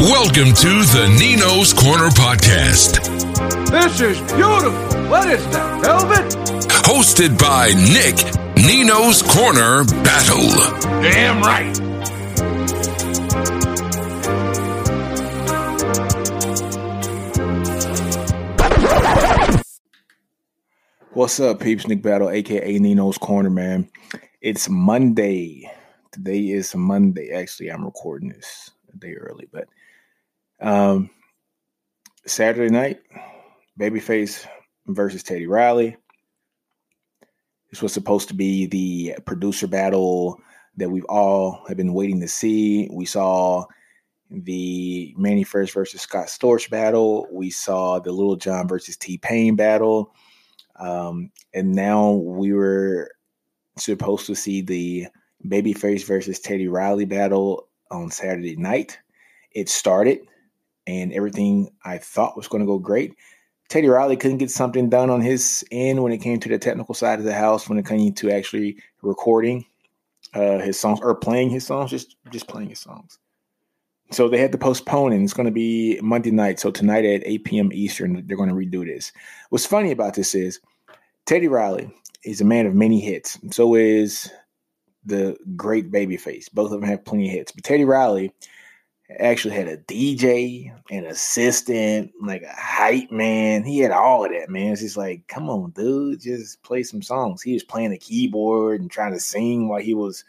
Welcome to the Nino's Corner podcast. This is beautiful. What is that, velvet? Hosted by Nick Nino's Corner Battle. Damn right. What's up, peeps? Nick Battle, aka Nino's Corner, man. It's Monday. Today is Monday. Actually, I'm recording this a day early, but um, Saturday night, Babyface versus Teddy Riley. This was supposed to be the producer battle that we've all have been waiting to see. We saw the Mannie Fresh versus Scott Storch battle. We saw the Lil Jon versus T-Pain battle. Um, and now we were supposed to see the Babyface versus Teddy Riley battle on Saturday night. It started, and everything I thought was going to go great. Teddy Riley couldn't get something done on his end when it came to the technical side of the house, when it came to actually recording uh, his songs or playing his songs, just just playing his songs. So they had to postpone, and it's going to be Monday night. So tonight at 8 p.m. Eastern, they're going to redo this. What's funny about this is Teddy Riley is a man of many hits. So is the great Babyface. Both of them have plenty of hits. But Teddy Riley actually had a DJ, an assistant, like a hype man. He had all of that, man. It's just like, come on, dude, just play some songs. He was playing the keyboard and trying to sing while he was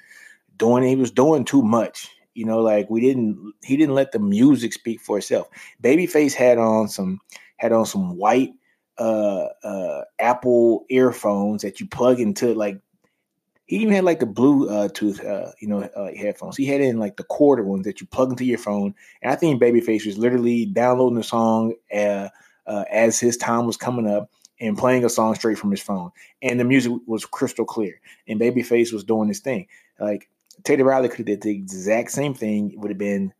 doing He was doing too much. You know, like we didn't he didn't let the music speak for itself. Babyface had on some had on some white uh uh Apple earphones that you plug into like he even had like the blue uh tooth uh you know uh, headphones. He had in like the quarter ones that you plug into your phone. And I think Babyface was literally downloading the song uh, uh, as his time was coming up and playing a song straight from his phone. And the music was crystal clear. And Babyface was doing his thing. Like Teddy Riley could have did the exact same thing. It would have been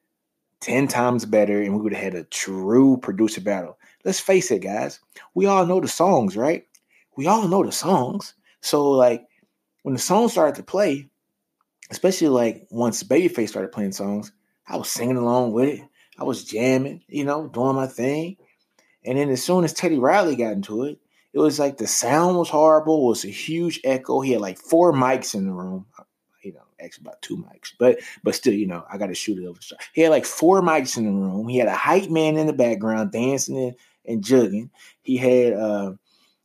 10 times better and we would have had a true producer battle. Let's face it, guys. We all know the songs, right? We all know the songs. So like when the song started to play, especially like once Babyface started playing songs, I was singing along with it. I was jamming, you know, doing my thing. And then as soon as Teddy Riley got into it, it was like the sound was horrible. It was a huge echo. He had like four mics in the room You know, actually about two mics, but but still, you know, I got to shoot it over. He had like four mics in the room. He had a hype man in the background dancing and, and jugging. He had uh,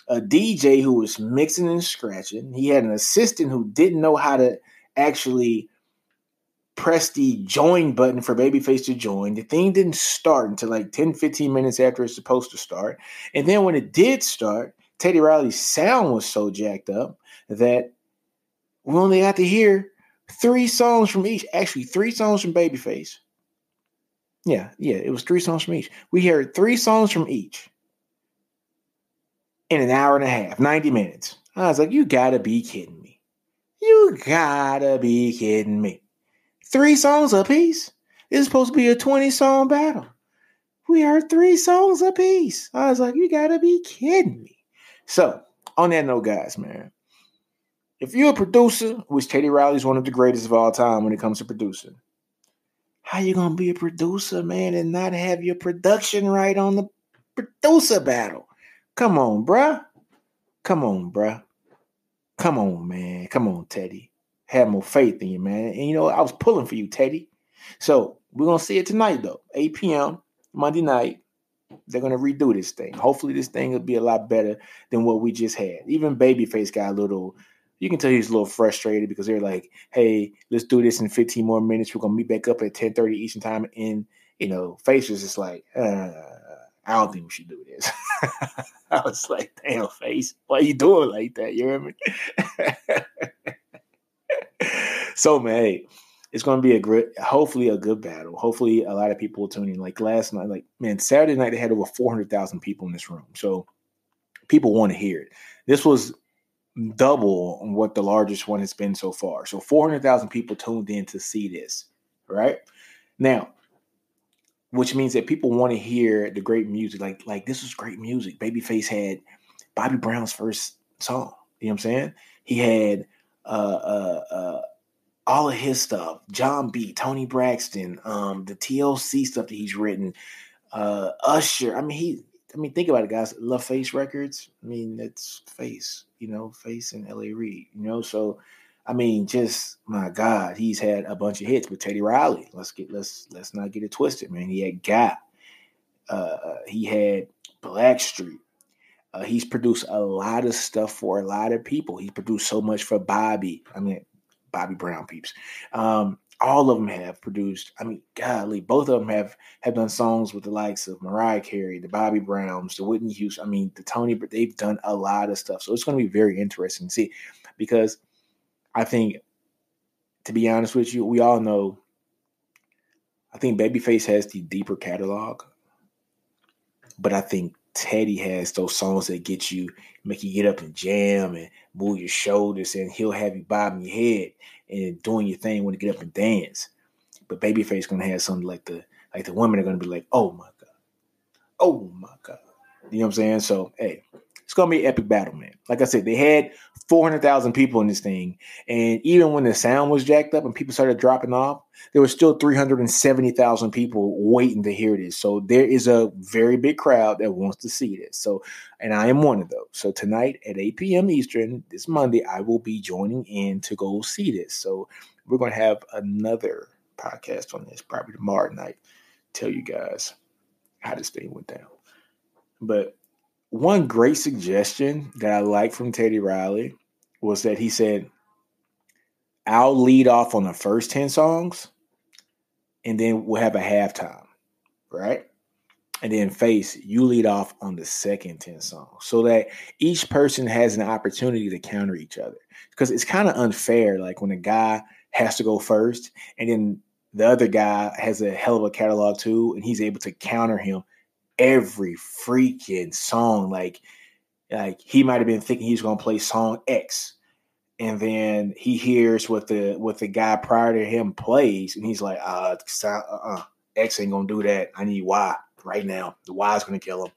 a DJ who was mixing and scratching. He had an assistant who didn't know how to actually press the join button for Babyface to join. The thing didn't start until like 10, 15 minutes after it's supposed to start. And then when it did start, Teddy Riley's sound was so jacked up that we only got to hear three songs from each. Actually, three songs from Babyface. Yeah, yeah, it was three songs from each. We heard three songs from each in an hour and a half, 90 minutes. I was like, you gotta be kidding me. You gotta be kidding me. Three songs a piece? It's supposed to be a 20 song battle. We heard three songs a piece. I was like, you gotta be kidding me. So, on that note, guys, man, if you're a producer, which Teddy Riley's one of the greatest of all time when it comes to producing, how you gonna be a producer, man, and not have your production right on the producer battle? Come on, bruh. Come on, bruh. Come on, man. Come on, Teddy. Have more faith in you, man. And you know, I was pulling for you, Teddy. So we're gonna see it tonight, though. 8 p.m. Monday night. They're gonna redo this thing. Hopefully, this thing will be a lot better than what we just had. Even Babyface got a little you can tell he's a little frustrated because they're like, "Hey, let's do this in 15 more minutes. We're gonna meet back up at 10:30 Eastern time." And you know, Face was just like, uh, "I don't think we should do this." I was like, "Damn, Face, why are you doing like that?" You hear me? so, man, hey, it's gonna be a great, hopefully a good battle. Hopefully, a lot of people will tune in. Like last night, like man, Saturday night they had over 400,000 people in this room, so people want to hear it. This was double what the largest one has been so far. So 400,000 people tuned in to see this, right? Now, which means that people want to hear the great music. Like, like this was great music. Babyface had Bobby Brown's first song. You know what I'm saying? He had uh, uh, uh, all of his stuff, Jon B, Toni Braxton, um, the TLC stuff that he's written, uh, Usher. I mean, he. I mean, think about it, guys. LaFace Records. I mean, it's Face, you know, Face and L.A. Reid, you know. So, I mean, just my God, he's had a bunch of hits with Teddy Riley. Let's get let's let's not get it twisted, man. He had Gap. Uh, he had Blackstreet. Uh, he's produced a lot of stuff for a lot of people. He produced so much for Bobby. I mean, Bobby Brown peeps. Um, all of them have produced. I mean, golly, both of them have have done songs with the likes of Mariah Carey, the Bobby Browns, the Whitney Houston. I mean, the Toni. But they've done a lot of stuff. So it's going to be very interesting to see because I think, to be honest with you, we all know. I think Babyface has the deeper catalog, but I think Teddy has those songs that get you, make you get up and jam and move your shoulders, and he'll have you bobbing your head and doing your thing when you get up and dance. But Babyface gonna have something like the like the women are gonna be like, oh my god, oh my god. You know what I'm saying? So hey, it's gonna be epic battle, man. Like I said, they had 400,000 people in this thing, and even when the sound was jacked up and people started dropping off, there was still 370,000 people waiting to hear this. So there is a very big crowd that wants to see this. So, and I am one of those. So tonight at 8 p.m. Eastern, this Monday, I will be joining in to go see this. So we're gonna have another podcast on this probably tomorrow night. Tell you guys how this thing went down. But one great suggestion that I like from Teddy Riley was that he said, I'll lead off on the first 10 songs and then we'll have a halftime, right? And then face, you lead off on the second 10 songs so that each person has an opportunity to counter each other. Because it's kind of unfair, like when a guy has to go first and then the other guy has a hell of a catalog too, and he's able to counter him every freaking song. Like, like he might have been thinking he's gonna play song X, and then he hears what the what the guy prior to him plays, and he's like, uh, uh, X ain't gonna do that. I need Y right now. The Y is gonna kill him.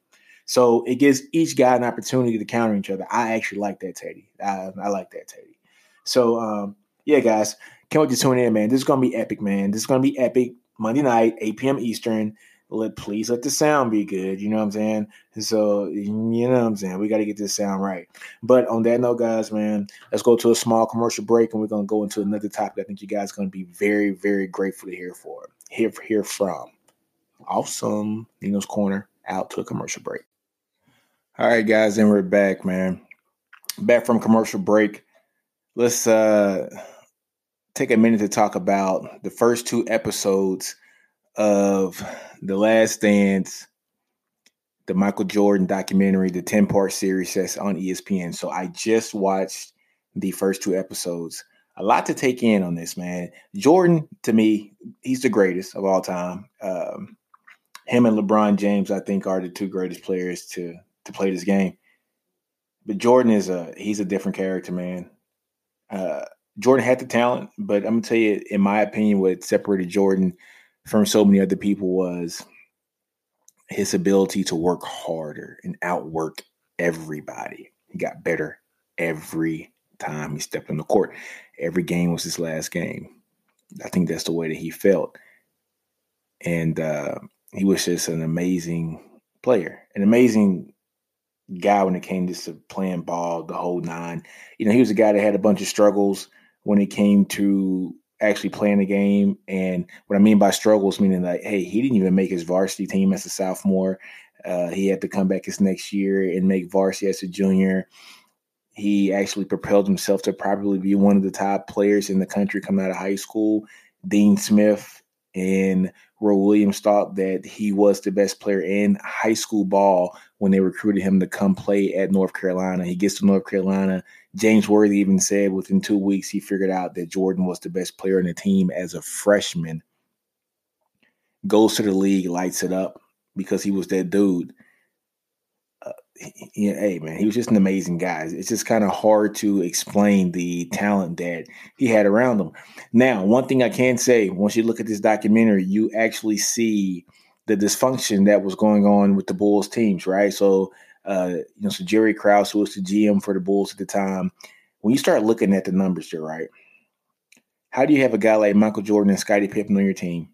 So it gives each guy an opportunity to counter each other. I actually like that, Teddy. I, I like that, Teddy. So um, yeah, guys, can't wait to tune in, man. This is gonna be epic, man. This is gonna be epic. Monday night, 8 p.m. Eastern let please let the sound be good. You know what I'm saying? so you know what I'm saying. We got to get this sound right. But on that note, guys, man, let's go to a small commercial break, and we're gonna go into another topic. I think you guys are gonna be very, very grateful to hear for, hear hear from. Awesome, Nino's Corner. Out to a commercial break. All right, guys, and we're back, man. Back from commercial break. Let's uh take a minute to talk about the first two episodes of The Last Dance, the Michael Jordan documentary, the 10 part series that's on ESPN. So I just watched the first two episodes. A lot to take in on this, man. Jordan, to me, he's the greatest of all time. Um, him and LeBron James, I think, are the two greatest players to to play this game. But Jordan is a he's a different character, man. Uh, Jordan had the talent, but I'm gonna tell you, in my opinion, what separated Jordan from so many other people was his ability to work harder and outwork everybody. He got better every time he stepped on the court. Every game was his last game. I think that's the way that he felt. And uh, he was just an amazing player, an amazing guy when it came to playing ball, the whole nine. You know, he was a guy that had a bunch of struggles when it came to actually playing the game. And what I mean by struggles, meaning like, hey, he didn't even make his varsity team as a sophomore. Uh, he had to come back his next year and make varsity as a junior. He actually propelled himself to probably be one of the top players in the country coming out of high school. Dean Smith and Roy Williams thought that he was the best player in high school ball when they recruited him to come play at North Carolina. He gets to North Carolina. James Worthy even said within two weeks he figured out that Jordan was the best player in the team as a freshman. Goes to the league, lights it up because he was that dude. He, hey man, he was just an amazing guy. It's just kind of hard to explain the talent that he had around him. Now, one thing I can say, once you look at this documentary, you actually see the dysfunction that was going on with the Bulls teams, right? So, uh, you know, so Jerry Krause, who was the GM for the Bulls at the time, when you start looking at the numbers you're right? How do you have a guy like Michael Jordan and Scottie Pippen on your team?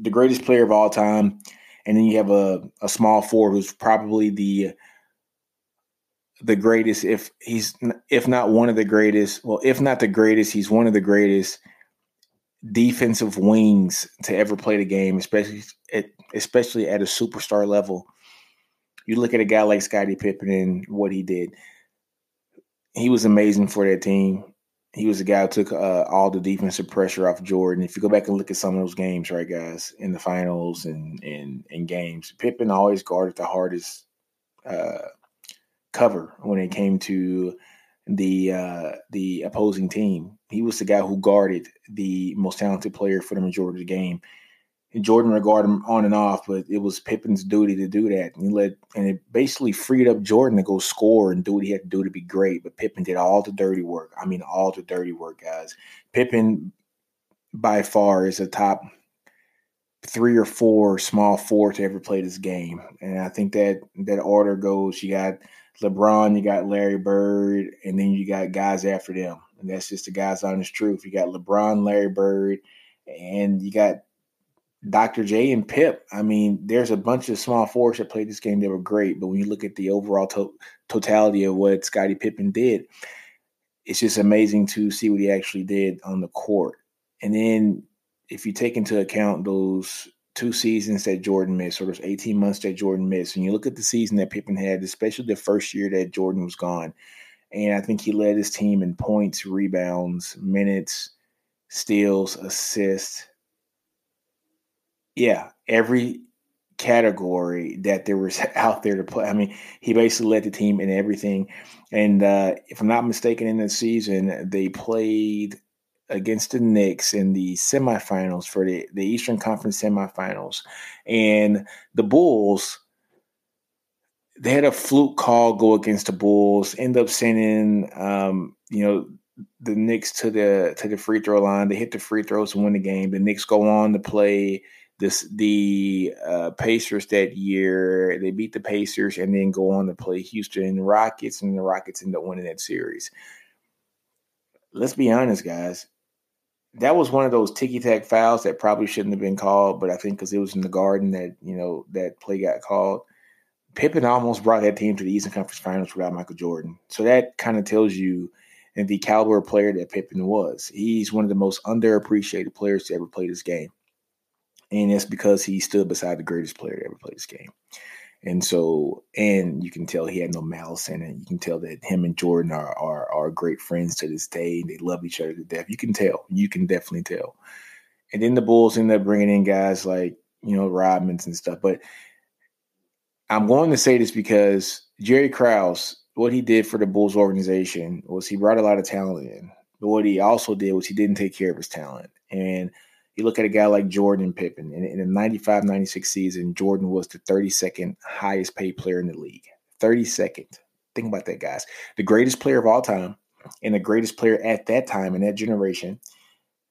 The greatest player of all time, and then you have a, a small forward who's probably the the greatest if he's if not one of the greatest well if not the greatest he's one of the greatest defensive wings to ever play the game especially at, especially at a superstar level. You look at a guy like Scottie Pippen and what he did. He was amazing for that team he was the guy who took uh, all the defensive pressure off Jordan. If you go back and look at some of those games, right, guys, in the finals and and, and games, Pippen always guarded the hardest uh, cover when it came to the uh, the opposing team. He was the guy who guarded the most talented player for the majority of the game. Jordan guard him on and off, but it was Pippen's duty to do that. And he let and it basically freed up Jordan to go score and do what he had to do to be great. But Pippen did all the dirty work. I mean, all the dirty work, guys. Pippen by far is a top three or four small four to ever play this game. And I think that that order goes you got LeBron, you got Larry Bird, and then you got guys after them. And that's just the guys honest truth. You got LeBron, Larry Bird, and you got Dr. J and Pip. I mean, there's a bunch of small forwards that played this game that were great, but when you look at the overall to- totality of what Scottie Pippen did, it's just amazing to see what he actually did on the court. And then if you take into account those two seasons that Jordan missed, or those 18 months that Jordan missed, and you look at the season that Pippen had, especially the first year that Jordan was gone, and I think he led his team in points, rebounds, minutes, steals, assists. Yeah, every category that there was out there to play. I mean, he basically led the team in everything. And uh, if I'm not mistaken, in the season, they played against the Knicks in the semifinals for the, the Eastern Conference semifinals. And the Bulls, they had a fluke call go against the Bulls, end up sending um, you know, the Knicks to the to the free throw line. They hit the free throws and win the game. The Knicks go on to play this the uh, Pacers that year. They beat the Pacers and then go on to play Houston Rockets, and the Rockets end up winning that series. Let's be honest, guys that was one of those ticky tack fouls that probably shouldn't have been called, but I think because it was in the garden that you know that play got called. Pippen almost brought that team to the Eastern Conference Finals without Michael Jordan. So that kind of tells you and the caliber player that Pippen was. He's one of the most underappreciated players to ever play this game. And that's because he stood beside the greatest player to ever play this game. And so, and you can tell he had no malice in it. You can tell that him and Jordan are are, are great friends to this day. They love each other to death. You can tell. You can definitely tell. And then the Bulls end up bringing in guys like you know Rodmans and stuff. But I'm going to say this because Jerry Krause, what he did for the Bulls organization was he brought a lot of talent in. But what he also did was he didn't take care of his talent. And you look at a guy like Jordan Pippen. In, in the 95 96 season, Jordan was the 32nd highest paid player in the league. 32nd. Think about that, guys. The greatest player of all time and the greatest player at that time in that generation.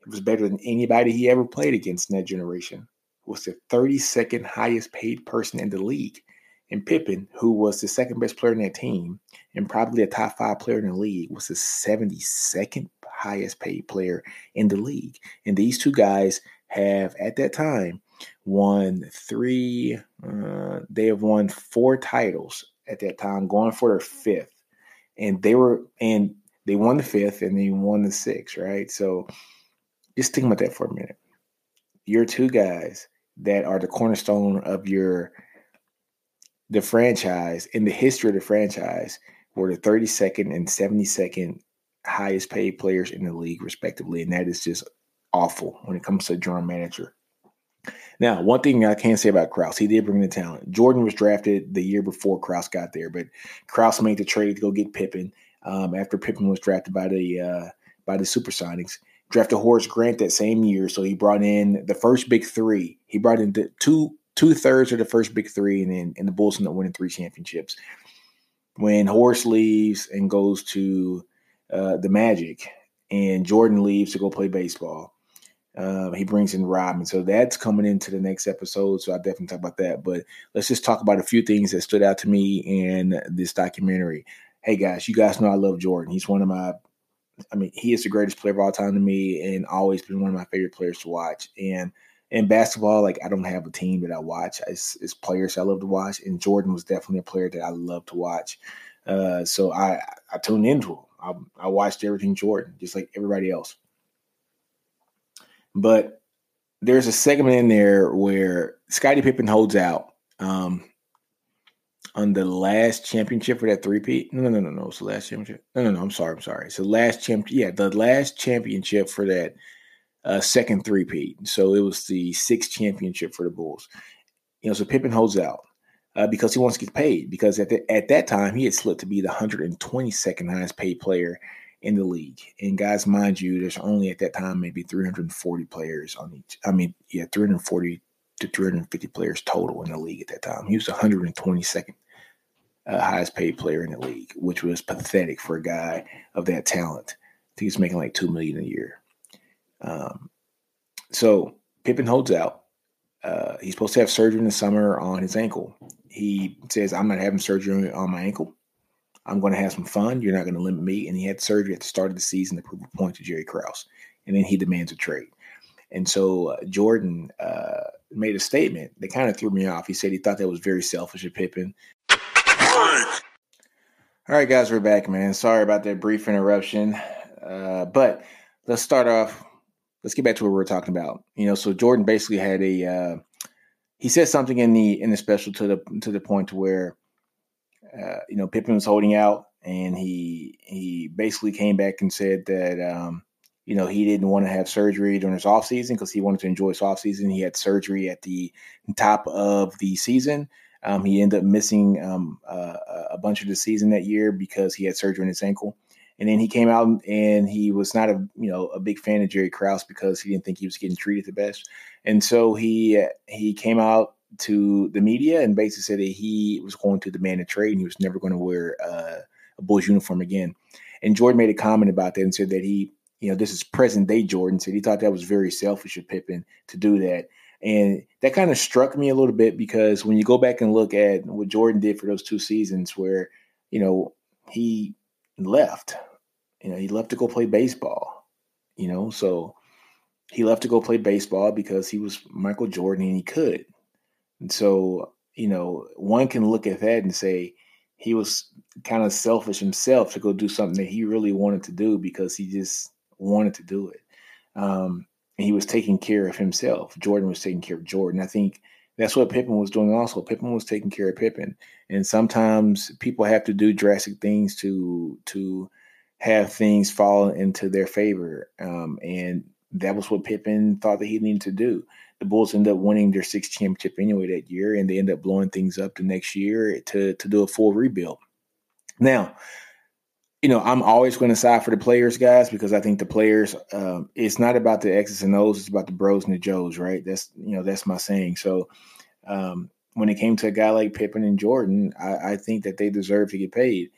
It was better than anybody he ever played against in that generation. Was the 32nd highest paid person in the league. And Pippen, who was the second best player in that team and probably a top five player in the league, was the 72nd highest paid player in the league. And these two guys have, at that time, won three, uh, they have won four titles at that time, going for their fifth. And they were, and they won the fifth and they won the sixth, right? So just think about that for a minute. You're two guys that are the cornerstone of your the franchise in the history of the franchise were the 32nd and 72nd highest paid players in the league, respectively. And that is just awful when it comes to a general manager. Now, one thing I can say about Krause, he did bring the talent. Jordan was drafted the year before Krause got there, but Krause made the trade to go get Pippen um, after Pippen was drafted by the uh, by the Supersonics. Drafted Horace Grant that same year, so he brought in the first big three. He brought in the two two thirds of the first big three, and then and the Bulls ended up winning three championships. When Horace leaves and goes to uh, the Magic, and Jordan leaves to go play baseball. Uh, he brings in Rodman, so that's coming into the next episode. So I'll definitely talk about that. But let's just talk about a few things that stood out to me in this documentary. Hey guys, you guys know I love Jordan. He's one of my I mean, he is the greatest player of all time to me, and always been one of my favorite players to watch. And in basketball, like I don't have a team that I watch. It's, it's players I love to watch, and Jordan was definitely a player that I love to watch. Uh, so I I tuned into him. I, I watched everything Jordan, just like everybody else. But there's a segment in there where Scottie Pippen holds out um, on the last championship for that three-peat. No, no, no, no, no. It's the last championship. No, no, no. I'm sorry. I'm sorry. It's the last champ. Yeah, the last championship for that uh, second three-peat. So it was the sixth championship for the Bulls. You know, so Pippen holds out uh, because he wants to get paid. Because at the, at that time, he had slipped to be the 122nd highest paid player in the league. And guys, mind you, there's only at that time maybe 340 players on each. I mean, yeah, 340 to 350 players total in the league at that time. He was 122nd uh, highest paid player in the league, which was pathetic for a guy of that talent. I think he's making like two million a year. Um, so Pippen holds out. Uh, he's supposed to have surgery in the summer on his ankle. He says, "I'm not having surgery on my ankle. I'm going to have some fun. You're not going to limit me." And he had surgery at the start of the season to prove a point to Jerry Krause, and then he demands a trade. And so uh, Jordan uh, made a statement that kind of threw me off. He said he thought that was very selfish of Pippen. All right, guys, we're back, man. Sorry about that brief interruption, uh, but let's start off. Let's get back to what we are talking about. You know, so Jordan basically had a uh, he said something in the in the special to the to the point where uh, you know Pippen was holding out, and he he basically came back and said that um, you know he didn't want to have surgery during his off season because he wanted to enjoy his off season. He had surgery at the top of the season um, he ended up missing um, uh, a bunch of the season that year because he had surgery on his ankle. And then he came out and he was not a you know a big fan of Jerry Krause because he didn't think he was getting treated the best. And so he he came out to the media and basically said that he was going to demand a trade and he was never going to wear uh, a Bulls uniform again. And Jordan made a comment about that and said that he, you know, this is present day Jordan said he thought that was very selfish of Pippen to do that and that kind of struck me a little bit because when you go back and look at what Jordan did for those two seasons where, you know, he left, you know, he left to go play baseball, you know, so he left to go play baseball because he was Michael Jordan and he could. And so, you know, one can look at that and say he was kind of selfish himself to go do something that he really wanted to do because he just wanted to do it. Um, and he was taking care of himself. Jordan was taking care of Jordan. I think that's what Pippen was doing also. Pippen was taking care of Pippen. And sometimes people have to do drastic things to to have things fall into their favor. Um, and that was what Pippen thought that he needed to do. The Bulls ended up winning their sixth championship anyway that year, and they ended up blowing things up the next year to to do a full rebuild. Now, you know, I'm always going to side for the players, guys, because I think the players, um, it's not about the X's and O's, it's about the bros and the Joes, right? That's, you know, that's my saying. So um, when it came to a guy like Pippen and Jordan, I, I think that they deserve to get paid.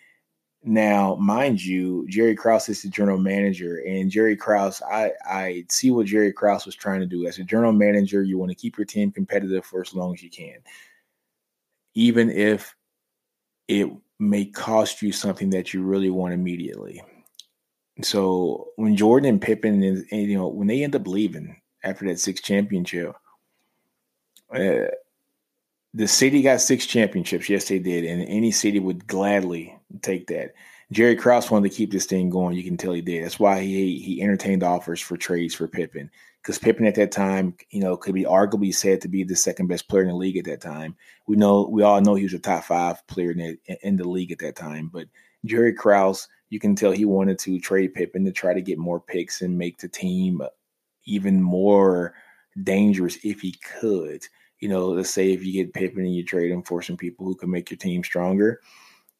Now, mind you, Jerry Krause is the general manager, and Jerry Krause, I, I see what Jerry Krause was trying to do. As a general manager, you want to keep your team competitive for as long as you can, even if it may cost you something that you really want immediately. So when Jordan and Pippen, and, and you know, when they end up leaving after that six championship, uh, the city got six championships. Yes, they did, and any city would gladly take that. Jerry Krause wanted to keep this thing going. You can tell he did. That's why he he entertained offers for trades for Pippen because Pippen at that time, you know, could be arguably said to be the second best player in the league at that time. We know we all know he was a top five player in the, in the league at that time. But Jerry Krause, you can tell he wanted to trade Pippen to try to get more picks and make the team even more dangerous if he could. You know, let's say if you get Pippen and you trade him for some people who can make your team stronger,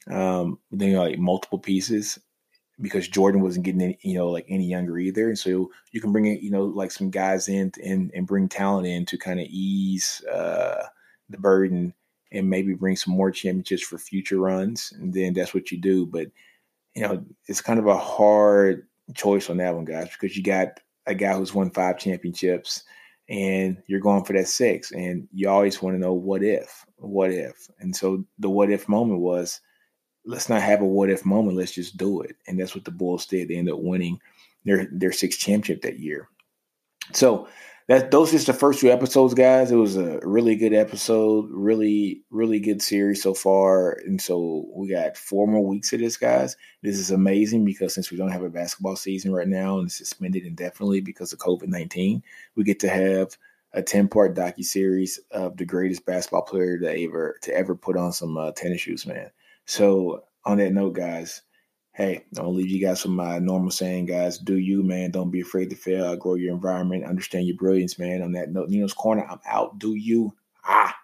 um, then you know, like multiple pieces because Jordan wasn't getting any, you know like any younger either. And so you can bring it, you know, like some guys in and and bring talent in to kind of ease uh, the burden and maybe bring some more championships for future runs. And then that's what you do. But you know, it's kind of a hard choice on that one, guys, because you got a guy who's won five championships and you're going for that six and you always want to know what if what if and so the what if moment was let's not have a what if moment. Let's just do it. And that's what the Bulls did. They ended up winning their their sixth championship that year. So that those just the first two episodes, guys. It was a really good episode, really, really good series so far. And so we got four more weeks of this, guys. This is amazing because since we don't have a basketball season right now and it's suspended indefinitely because of COVID nineteen, we get to have a 10 part docu series of the greatest basketball player to ever to ever put on some uh, tennis shoes, man. So on that note, guys, hey, don't leave you guys with my normal saying, guys. Do you, man? Don't be afraid to fail. Grow your environment. Understand your brilliance, man. On that note, Nino's corner. I'm out. Do you? Ah.